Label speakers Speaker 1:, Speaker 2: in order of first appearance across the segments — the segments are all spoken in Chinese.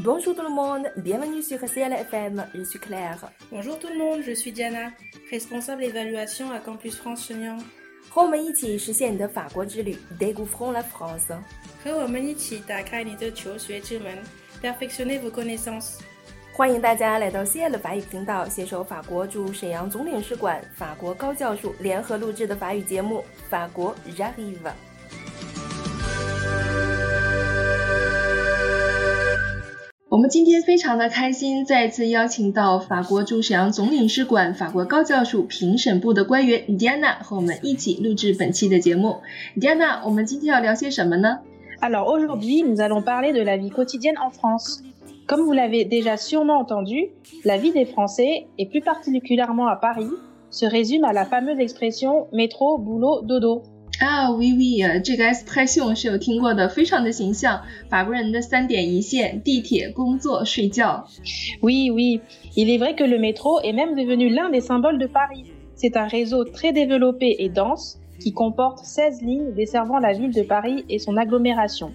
Speaker 1: Bonjour tout le monde, bienvenue sur CLFM, je suis Claire.
Speaker 2: Bonjour tout le monde, je suis Diana, responsable évaluation à Campus France Shenyang.
Speaker 1: 和我们一起实现你的法国之旅，Découvrons la France。
Speaker 2: 和我们一起打开你的求学之门，Perfectionnez vos connaissances。
Speaker 1: 欢迎大家来到 CL 法语频道，携手法国驻沈阳总领事馆、法国高教署联合录制的法语节目《法国 J'arrive》。 们今天非常的开心，再次邀请到法国驻沈阳总领事馆、法国高教署评审部的官员 Diana 和我们一起录制本期的节目。Diana，我们今天要聊些什么呢
Speaker 3: ？Alors aujourd'hui, nous allons parler de la vie quotidienne en France. Comme vous l'avez déjà sûrement entendu, la vie des Français, et plus particulièrement à Paris, se résume à la fameuse expression métro, boulot, dodo.
Speaker 1: 啊，oui oui，这个 expression 是有听过的，非常的形象。法国人的三点一线：地铁、工作、睡觉。
Speaker 3: Oui oui, il est vrai que le métro est même devenu l'un des symboles de Paris. C'est un réseau très développé et dense qui comporte 16 lignes desservant la ville de Paris et son agglomération.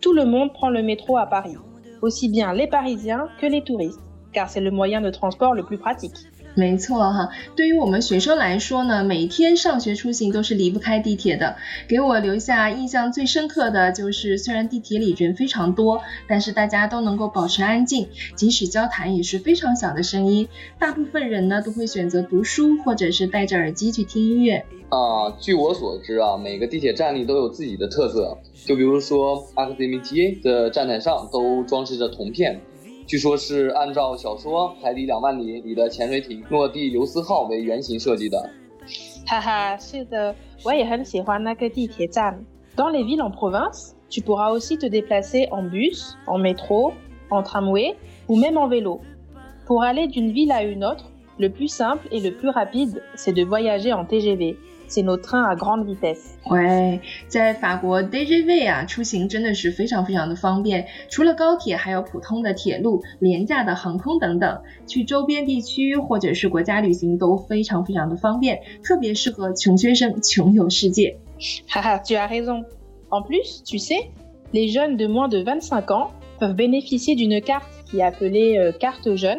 Speaker 3: Tout le monde prend le métro à Paris, aussi bien les Parisiens que les touristes, car c'est le moyen de transport le plus pratique.
Speaker 1: 没错哈，对于我们学生来说呢，每天上学出行都是离不开地铁的。给我留下印象最深刻的就是，虽然地铁里人非常多，但是大家都能够保持安静，即使交谈也是非常小的声音。大部分人呢都会选择读书，或者是戴着耳机去听音乐。
Speaker 4: 啊，据我所知啊，每个地铁站里都有自己的特色，就比如说阿克德米提的站台上都装饰着铜片。据说是按照小说《海底两万里》里的潜水艇诺蒂留斯号为原型设计的。
Speaker 3: 哈哈，是的，我也很喜欢那个地铁站。Dans les villes en province, tu pourras aussi te déplacer en bus, en métro, en tramway ou même en vélo. Pour aller d'une ville à une autre, le plus simple et le plus rapide, c'est de voyager en TGV. C'est nos trains à grande vitesse。
Speaker 1: 喂，在法国 DGV 啊，出行真的是非常非常的方便。除了高铁，还有普通的铁路、廉价的航空等等。去周边地区或者是国家旅行都非常非常的方便，特别适合穷学生穷游世界。
Speaker 3: 哈哈，tu as raison. En plus, tu sais, les jeunes de moins de 25 ans peuvent bénéficier d'une carte qui est appelée carte jeune.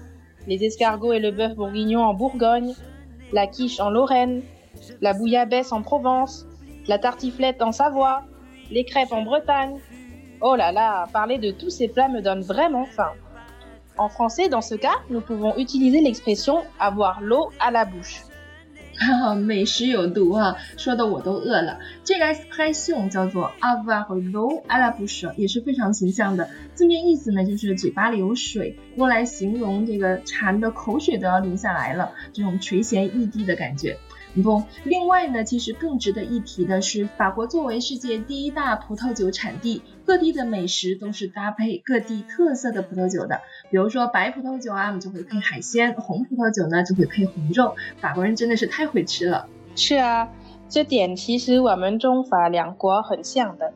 Speaker 3: les escargots et le bœuf bourguignon en Bourgogne, la quiche en Lorraine, la bouillabaisse en Provence, la tartiflette en Savoie, les crêpes en Bretagne. Oh là là, parler de tous ces plats me donne vraiment faim. En français, dans ce cas, nous pouvons utiliser l'expression avoir l'eau à la bouche.
Speaker 1: 美食有毒啊，说的我都饿了。这个 expression 叫做 avoir l'eau à la bouche，也是非常形象的。字面意思呢，就是嘴巴里有水，用来形容这个馋的口水都要流下来了，这种垂涎欲滴的感觉。不，另外呢，其实更值得一提的是，法国作为世界第一大葡萄酒产地，各地的美食都是搭配各地特色的葡萄酒的。比如说白葡萄酒啊，我们就会配海鲜；红葡萄酒呢，就会配红肉。法国人真的是太会吃了。
Speaker 3: 是啊，这点其实我们中法两国很像的。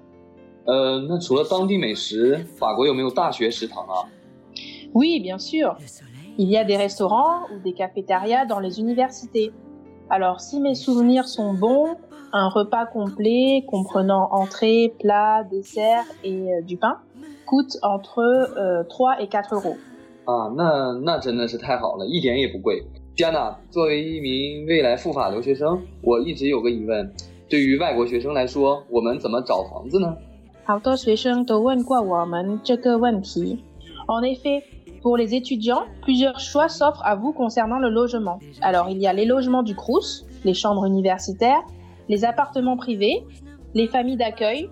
Speaker 4: 呃，那除了当地美食，法国有没有大学食堂啊
Speaker 3: ？Oui, bien sûr. Il y a des restaurants ou des cafétérias dans les universités. Alors, si mes souvenirs sont bons, un repas complet comprenant entrée, plat, dessert et euh, du pain coûte entre euh, 3 et 4 euros.
Speaker 4: 啊，那那真的是太好了，一点也不贵。加娜，作为一名未来赴法留学生，我一直有个疑问：对于外国学生来说，我们怎么找房子呢？
Speaker 3: 好多学生都问过我们这个问题。En effet, pour les étudiants, plusieurs choix s'offrent à vous concernant le logement. Alors, il y a les logements du Crous, les chambres universitaires, les appartements privés, les familles d'accueil,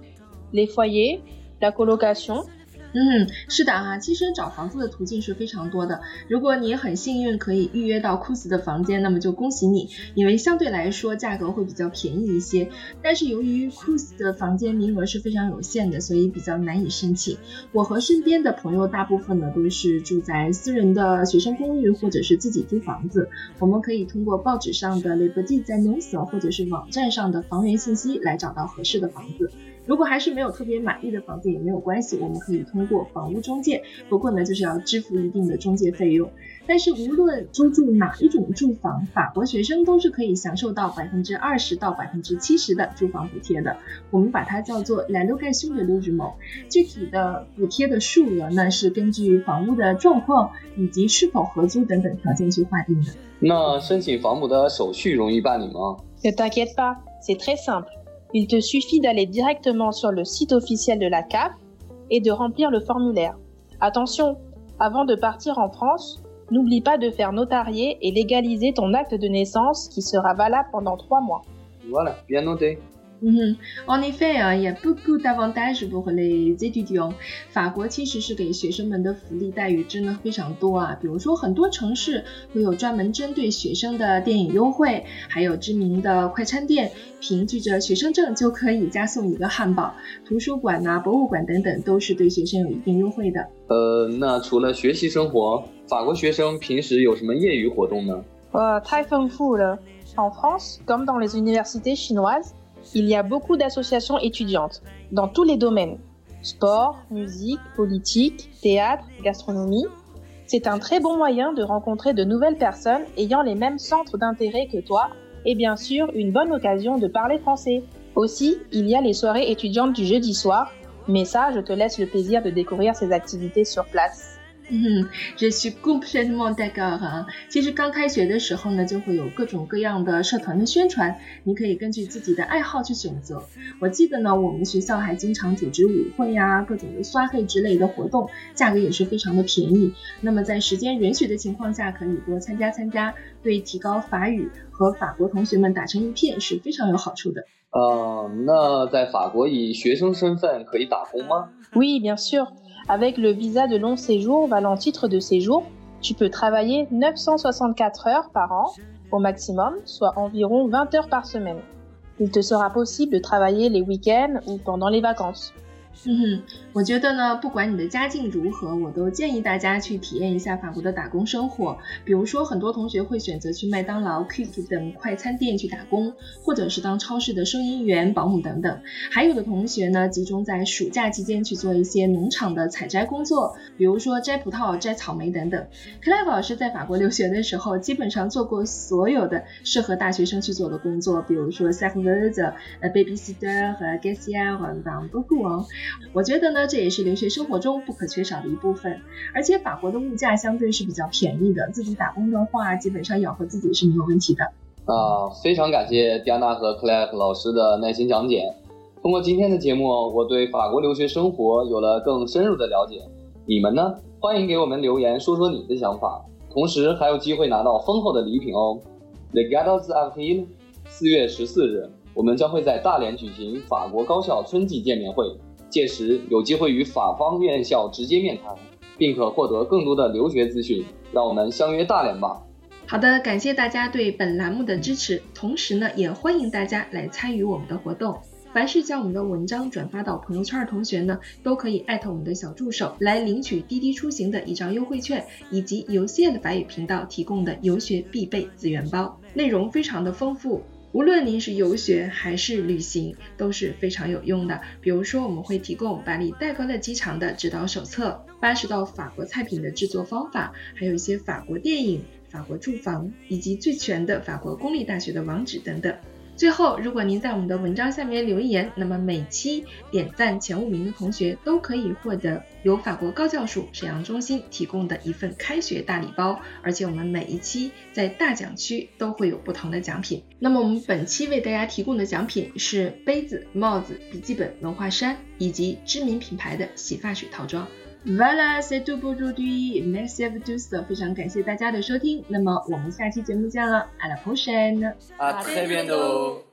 Speaker 3: les foyers, la colocation,
Speaker 1: 嗯，是的啊，其实找房子的途径是非常多的。如果你很幸运可以预约到库斯的房间，那么就恭喜你，因为相对来说价格会比较便宜一些。但是由于库斯的房间名额是非常有限的，所以比较难以申请。我和身边的朋友大部分呢都是住在私人的学生公寓或者是自己租房子。我们可以通过报纸上的 l i b e r t y 在 n o s 或者是网站上的房源信息来找到合适的房子。如果还是没有特别满意的房子也没有关系，我们可以通过房屋中介，不过呢就是要支付一定的中介费用。但是无论租住哪一种住房，法国学生都是可以享受到百分之二十到百分之七十的住房补贴的。我们把它叫做 la location de logement。具体的补贴的数额呢是根据房屋的状况以及是否合租等等条件去划定的。
Speaker 4: 那申请房补的手续容易办理吗
Speaker 3: ？Ne t'inquiète pas, c'est très simple. Il te suffit d'aller directement sur le site officiel de la CAF et de remplir le formulaire. Attention, avant de partir en France, n'oublie pas de faire notarier et légaliser ton acte de naissance qui sera valable pendant trois mois.
Speaker 4: Voilà, bien noté.
Speaker 1: 嗯，哼 en effet 啊，也不 good avantage pour les étudiants。法国其实是给学生们的福利待遇真的非常多啊，比如说很多城市会有专门针对学生的电影优惠，还有知名的快餐店，凭借着学生证就可以加送一个汉堡。图书馆呐、博物馆等等都是对学生有一定优惠的。
Speaker 4: 呃，那除了学习生活，法国学生平时有什么业余活动呢？
Speaker 3: 呃，太丰富了。En France, comme dans les universités chinoises. Il y a beaucoup d'associations étudiantes dans tous les domaines. Sport, musique, politique, théâtre, gastronomie. C'est un très bon moyen de rencontrer de nouvelles personnes ayant les mêmes centres d'intérêt que toi et bien sûr une bonne occasion de parler français. Aussi, il y a les soirées étudiantes du jeudi soir, mais ça, je te laisse le plaisir de découvrir ces activités sur place.
Speaker 1: 嗯，这是 completely d e g o 哈。其实刚开学的时候呢，就会有各种各样的社团的宣传，你可以根据自己的爱好去选择。我记得呢，我们学校还经常组织舞会呀，各种的刷黑之类的活动，价格也是非常的便宜。那么在时间允许的情况下，可以多参加参加，对提高法语和法国同学们打成一片是非常有好处的。
Speaker 4: 呃，那在法国以学生身份可以打工吗
Speaker 3: ？Oui, bien sûr. Avec le visa de long séjour valant titre de séjour, tu peux travailler 964 heures par an au maximum, soit environ 20 heures par semaine. Il te sera possible de travailler les week-ends ou pendant les vacances.
Speaker 1: 嗯哼，我觉得呢，不管你的家境如何，我都建议大家去体验一下法国的打工生活。比如说，很多同学会选择去麦当劳、Quick 等快餐店去打工，或者是当超市的收银员、保姆等等。还有的同学呢，集中在暑假期间去做一些农场的采摘工作，比如说摘葡萄、摘草莓等等。克莱夫老师在法国留学的时候，基本上做过所有的适合大学生去做的工作，比如说 serveur、呃 babysitter 和 g a s i e r 等多个哦。我觉得呢，这也是留学生活中不可缺少的一部分。而且法国的物价相对是比较便宜的，自己打工的话，基本上养活自己是没有问题的。
Speaker 4: 啊，非常感谢迪安娜和克莱克老师的耐心讲解。通过今天的节目，我对法国留学生活有了更深入的了解。你们呢？欢迎给我们留言，说说你的想法。同时还有机会拿到丰厚的礼品哦。The Gados of Hill，四月十四日，我们将会在大连举行法国高校春季见面会。届时有机会与法方院校直接面谈，并可获得更多的留学资讯。让我们相约大连吧。
Speaker 1: 好的，感谢大家对本栏目的支持，同时呢，也欢迎大家来参与我们的活动。凡是将我们的文章转发到朋友圈的同学呢，都可以艾特我们的小助手来领取滴滴出行的一张优惠券，以及游戏的法语频道提供的游学必备资源包，内容非常的丰富。无论您是游学还是旅行，都是非常有用的。比如说，我们会提供巴黎戴高乐机场的指导手册、八十道法国菜品的制作方法，还有一些法国电影、法国住房，以及最全的法国公立大学的网址等等。最后，如果您在我们的文章下面留言，那么每期点赞前五名的同学都可以获得由法国高教署沈阳中心提供的一份开学大礼包，而且我们每一期在大奖区都会有不同的奖品。那么我们本期为大家提供的奖品是杯子、帽子、笔记本、文化衫以及知名品牌的洗发水套装。Voilà, c'est tout pour aujourd'hui. Merci à vous tous. 非常感谢大家的收听。那么我们下期节目见了。À la prochaine.
Speaker 4: À très bientôt.